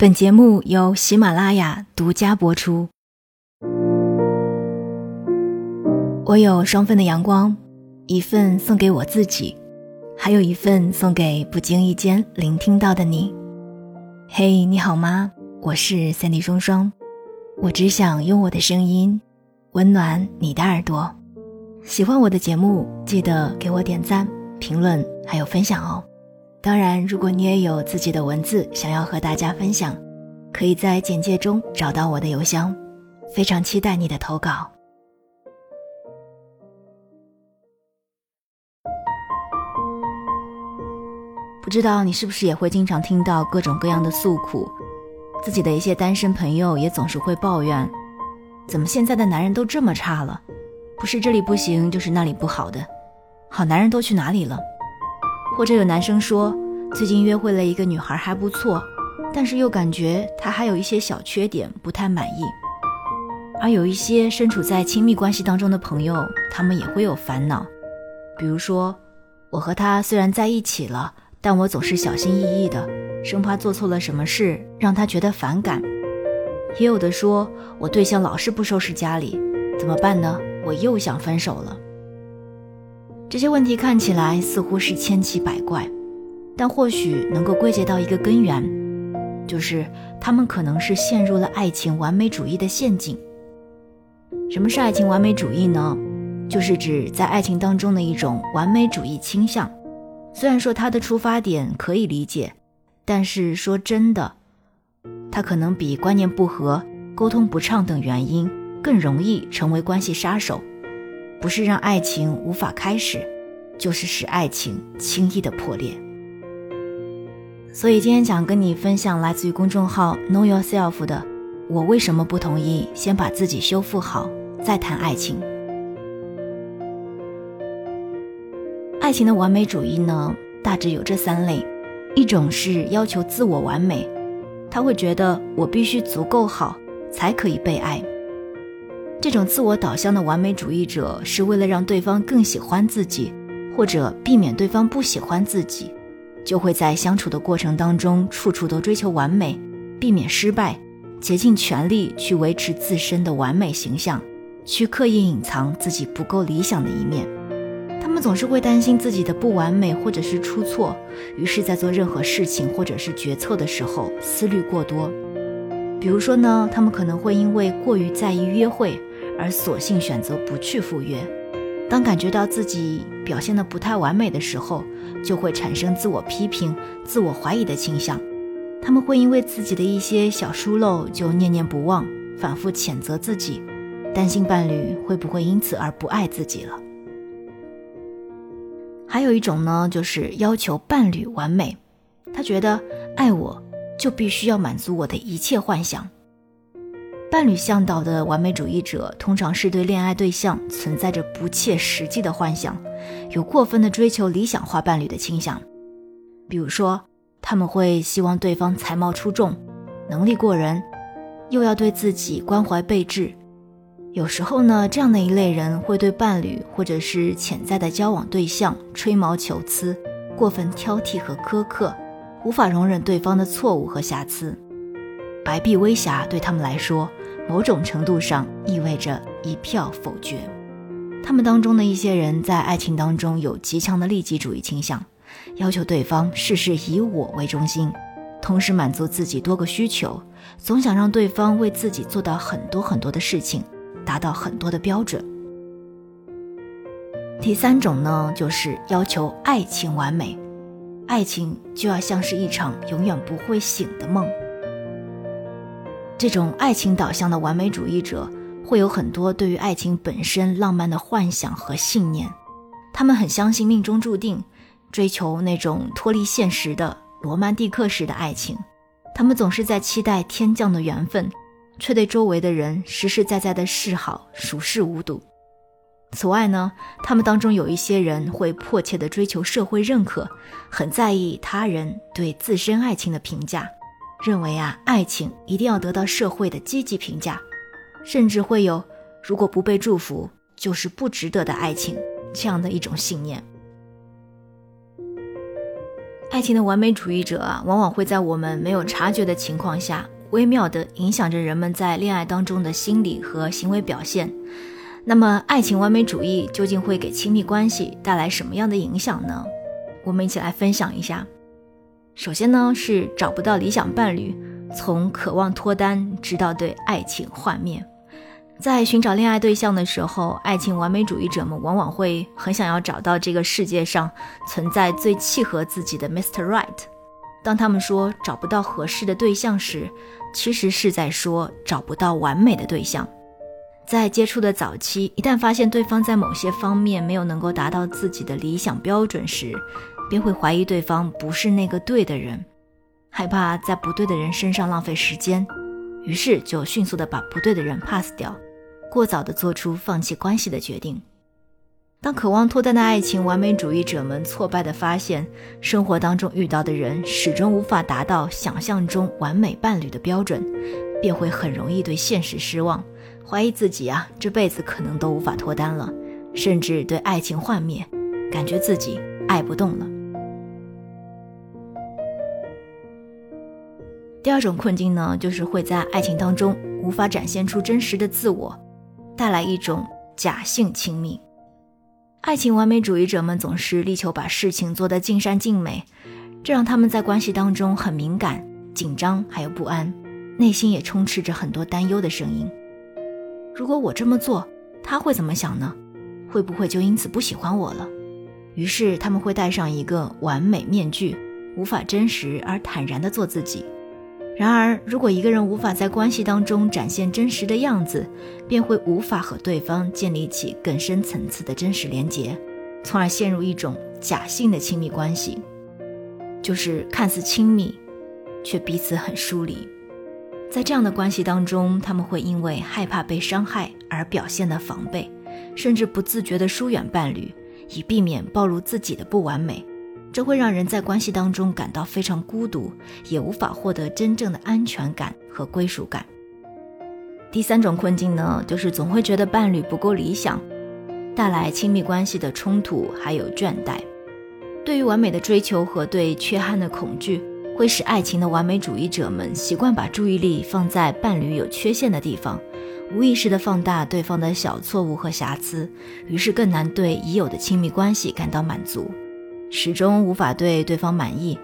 本节目由喜马拉雅独家播出。我有双份的阳光，一份送给我自己，还有一份送给不经意间聆听到的你。嘿，你好吗？我是三 D 双双，我只想用我的声音温暖你的耳朵。喜欢我的节目，记得给我点赞、评论还有分享哦。当然，如果你也有自己的文字想要和大家分享，可以在简介中找到我的邮箱，非常期待你的投稿。不知道你是不是也会经常听到各种各样的诉苦，自己的一些单身朋友也总是会抱怨，怎么现在的男人都这么差了？不是这里不行，就是那里不好的，好男人都去哪里了？或者有男生说，最近约会了一个女孩还不错，但是又感觉她还有一些小缺点，不太满意。而有一些身处在亲密关系当中的朋友，他们也会有烦恼，比如说，我和他虽然在一起了，但我总是小心翼翼的，生怕做错了什么事让他觉得反感。也有的说我对象老是不收拾家里，怎么办呢？我又想分手了。这些问题看起来似乎是千奇百怪，但或许能够归结到一个根源，就是他们可能是陷入了爱情完美主义的陷阱。什么是爱情完美主义呢？就是指在爱情当中的一种完美主义倾向。虽然说它的出发点可以理解，但是说真的，它可能比观念不合、沟通不畅等原因更容易成为关系杀手。不是让爱情无法开始，就是使爱情轻易的破裂。所以今天想跟你分享来自于公众号 Know Yourself 的“我为什么不同意先把自己修复好再谈爱情”。爱情的完美主义呢，大致有这三类：一种是要求自我完美，他会觉得我必须足够好才可以被爱。这种自我导向的完美主义者，是为了让对方更喜欢自己，或者避免对方不喜欢自己，就会在相处的过程当中，处处都追求完美，避免失败，竭尽全力去维持自身的完美形象，去刻意隐藏自己不够理想的一面。他们总是会担心自己的不完美，或者是出错，于是，在做任何事情或者是决策的时候，思虑过多。比如说呢，他们可能会因为过于在意约会。而索性选择不去赴约。当感觉到自己表现的不太完美的时候，就会产生自我批评、自我怀疑的倾向。他们会因为自己的一些小疏漏就念念不忘，反复谴责自己，担心伴侣会不会因此而不爱自己了。还有一种呢，就是要求伴侣完美。他觉得爱我就必须要满足我的一切幻想。伴侣向导的完美主义者通常是对恋爱对象存在着不切实际的幻想，有过分的追求理想化伴侣的倾向。比如说，他们会希望对方才貌出众、能力过人，又要对自己关怀备至。有时候呢，这样的一类人会对伴侣或者是潜在的交往对象吹毛求疵、过分挑剔和苛刻，无法容忍对方的错误和瑕疵。白璧微瑕对他们来说。某种程度上意味着一票否决。他们当中的一些人在爱情当中有极强的利己主义倾向，要求对方事事以我为中心，同时满足自己多个需求，总想让对方为自己做到很多很多的事情，达到很多的标准。第三种呢，就是要求爱情完美，爱情就要像是一场永远不会醒的梦。这种爱情导向的完美主义者会有很多对于爱情本身浪漫的幻想和信念，他们很相信命中注定，追求那种脱离现实的罗曼蒂克式的爱情。他们总是在期待天降的缘分，却对周围的人实实在在的示好，熟视无睹。此外呢，他们当中有一些人会迫切地追求社会认可，很在意他人对自身爱情的评价。认为啊，爱情一定要得到社会的积极评价，甚至会有如果不被祝福就是不值得的爱情这样的一种信念。爱情的完美主义者啊，往往会在我们没有察觉的情况下，微妙地影响着人们在恋爱当中的心理和行为表现。那么，爱情完美主义究竟会给亲密关系带来什么样的影响呢？我们一起来分享一下。首先呢，是找不到理想伴侣，从渴望脱单，直到对爱情幻灭。在寻找恋爱对象的时候，爱情完美主义者们往往会很想要找到这个世界上存在最契合自己的 Mr. Right。当他们说找不到合适的对象时，其实是在说找不到完美的对象。在接触的早期，一旦发现对方在某些方面没有能够达到自己的理想标准时，便会怀疑对方不是那个对的人，害怕在不对的人身上浪费时间，于是就迅速的把不对的人 pass 掉。过早的做出放弃关系的决定。当渴望脱单的爱情完美主义者们挫败的发现，生活当中遇到的人始终无法达到想象中完美伴侣的标准，便会很容易对现实失望，怀疑自己啊这辈子可能都无法脱单了，甚至对爱情幻灭，感觉自己爱不动了。第二种困境呢，就是会在爱情当中无法展现出真实的自我。带来一种假性亲密，爱情完美主义者们总是力求把事情做得尽善尽美，这让他们在关系当中很敏感、紧张，还有不安，内心也充斥着很多担忧的声音。如果我这么做，他会怎么想呢？会不会就因此不喜欢我了？于是他们会戴上一个完美面具，无法真实而坦然地做自己。然而，如果一个人无法在关系当中展现真实的样子，便会无法和对方建立起更深层次的真实连结，从而陷入一种假性的亲密关系，就是看似亲密，却彼此很疏离。在这样的关系当中，他们会因为害怕被伤害而表现的防备，甚至不自觉地疏远伴侣，以避免暴露自己的不完美。这会让人在关系当中感到非常孤独，也无法获得真正的安全感和归属感。第三种困境呢，就是总会觉得伴侣不够理想，带来亲密关系的冲突还有倦怠。对于完美的追求和对缺憾的恐惧，会使爱情的完美主义者们习惯把注意力放在伴侣有缺陷的地方，无意识地放大对方的小错误和瑕疵，于是更难对已有的亲密关系感到满足。始终无法对对方满意，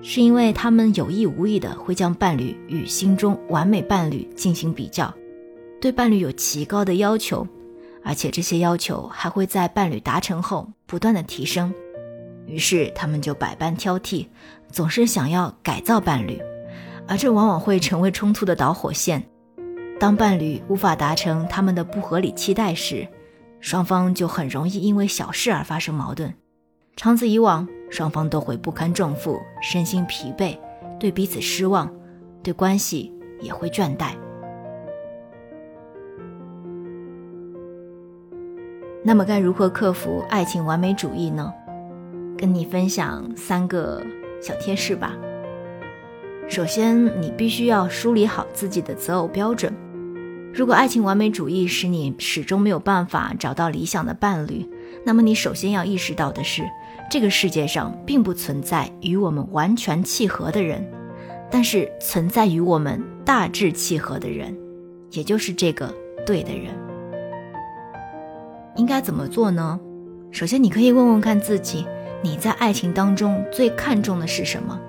是因为他们有意无意的会将伴侣与心中完美伴侣进行比较，对伴侣有极高的要求，而且这些要求还会在伴侣达成后不断的提升，于是他们就百般挑剔，总是想要改造伴侣，而这往往会成为冲突的导火线。当伴侣无法达成他们的不合理期待时，双方就很容易因为小事而发生矛盾。长此以往，双方都会不堪重负，身心疲惫，对彼此失望，对关系也会倦怠。那么，该如何克服爱情完美主义呢？跟你分享三个小贴士吧。首先，你必须要梳理好自己的择偶标准。如果爱情完美主义使你始终没有办法找到理想的伴侣，那么你首先要意识到的是。这个世界上并不存在与我们完全契合的人，但是存在与我们大致契合的人，也就是这个对的人。应该怎么做呢？首先，你可以问问看自己，你在爱情当中最看重的是什么？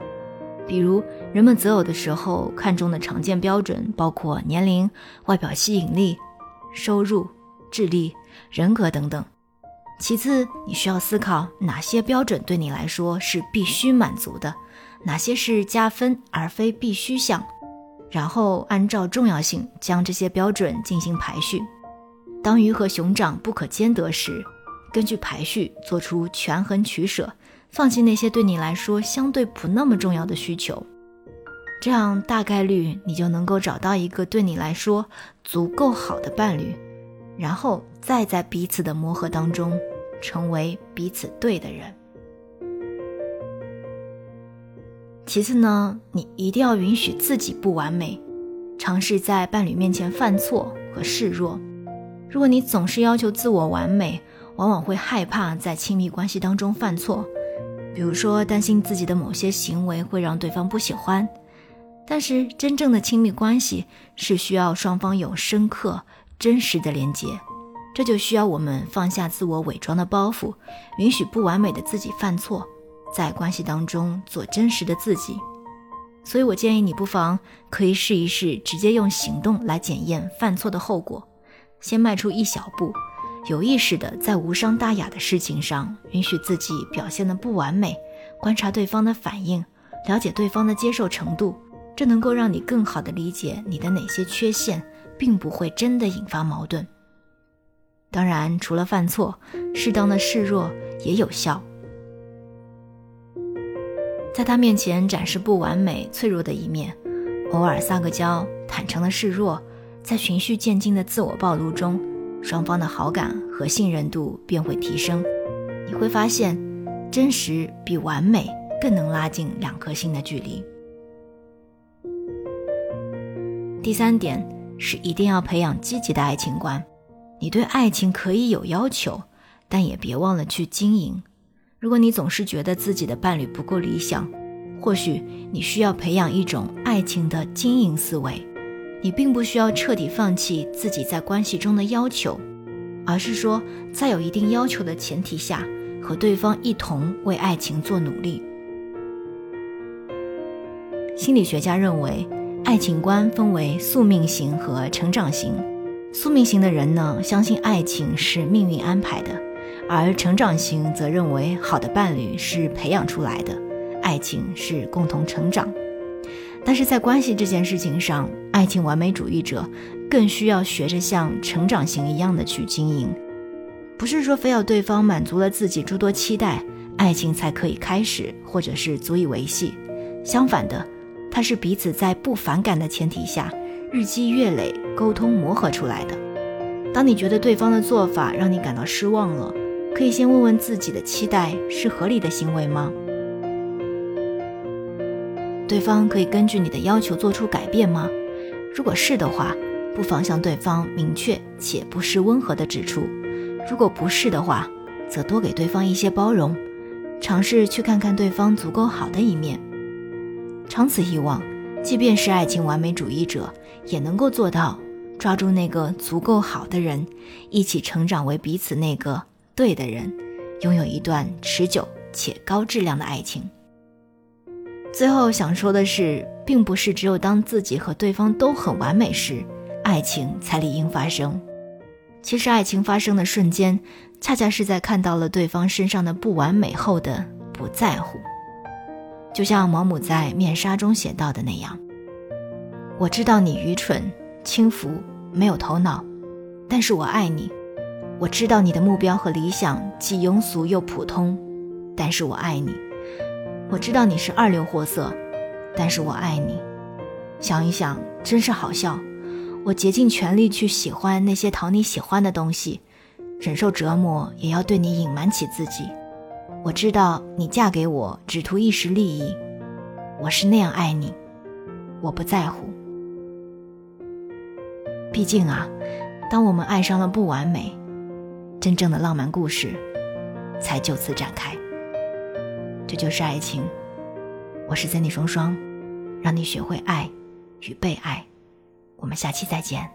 比如，人们择偶的时候看重的常见标准包括年龄、外表吸引力、收入、智力、人格等等。其次，你需要思考哪些标准对你来说是必须满足的，哪些是加分而非必须项，然后按照重要性将这些标准进行排序。当鱼和熊掌不可兼得时，根据排序做出权衡取舍，放弃那些对你来说相对不那么重要的需求，这样大概率你就能够找到一个对你来说足够好的伴侣，然后再在彼此的磨合当中。成为彼此对的人。其次呢，你一定要允许自己不完美，尝试在伴侣面前犯错和示弱。如果你总是要求自我完美，往往会害怕在亲密关系当中犯错，比如说担心自己的某些行为会让对方不喜欢。但是真正的亲密关系是需要双方有深刻、真实的连接，这就需要我们放下自我伪装的包袱，允许不完美的自己犯错，在关系当中做真实的自己。所以我建议你不妨可以试一试，直接用行动来检验犯错的后果，先迈出一小步，有意识的在无伤大雅的事情上允许自己表现的不完美，观察对方的反应，了解对方的接受程度。这能够让你更好的理解你的哪些缺陷，并不会真的引发矛盾。当然，除了犯错，适当的示弱也有效。在他面前展示不完美、脆弱的一面，偶尔撒个娇，坦诚的示弱，在循序渐进的自我暴露中，双方的好感和信任度便会提升。你会发现，真实比完美更能拉近两颗心的距离。第三点是一定要培养积极的爱情观。你对爱情可以有要求，但也别忘了去经营。如果你总是觉得自己的伴侣不够理想，或许你需要培养一种爱情的经营思维。你并不需要彻底放弃自己在关系中的要求，而是说在有一定要求的前提下，和对方一同为爱情做努力。心理学家认为。爱情观分为宿命型和成长型。宿命型的人呢，相信爱情是命运安排的；而成长型则认为好的伴侣是培养出来的，爱情是共同成长。但是在关系这件事情上，爱情完美主义者更需要学着像成长型一样的去经营，不是说非要对方满足了自己诸多期待，爱情才可以开始，或者是足以维系。相反的。它是彼此在不反感的前提下，日积月累沟通磨合出来的。当你觉得对方的做法让你感到失望了，可以先问问自己的期待是合理的行为吗？对方可以根据你的要求做出改变吗？如果是的话，不妨向对方明确且不失温和的指出；如果不是的话，则多给对方一些包容，尝试去看看对方足够好的一面。长此以往，即便是爱情完美主义者，也能够做到抓住那个足够好的人，一起成长为彼此那个对的人，拥有一段持久且高质量的爱情。最后想说的是，并不是只有当自己和对方都很完美时，爱情才理应发生。其实，爱情发生的瞬间，恰恰是在看到了对方身上的不完美后的不在乎。就像毛姆在《面纱》中写到的那样，我知道你愚蠢、轻浮、没有头脑，但是我爱你。我知道你的目标和理想既庸俗又普通，但是我爱你。我知道你是二流货色，但是我爱你。想一想，真是好笑。我竭尽全力去喜欢那些讨你喜欢的东西，忍受折磨，也要对你隐瞒起自己。我知道你嫁给我只图一时利益，我是那样爱你，我不在乎。毕竟啊，当我们爱上了不完美，真正的浪漫故事才就此展开。这就是爱情。我是森蒂双双，让你学会爱与被爱。我们下期再见。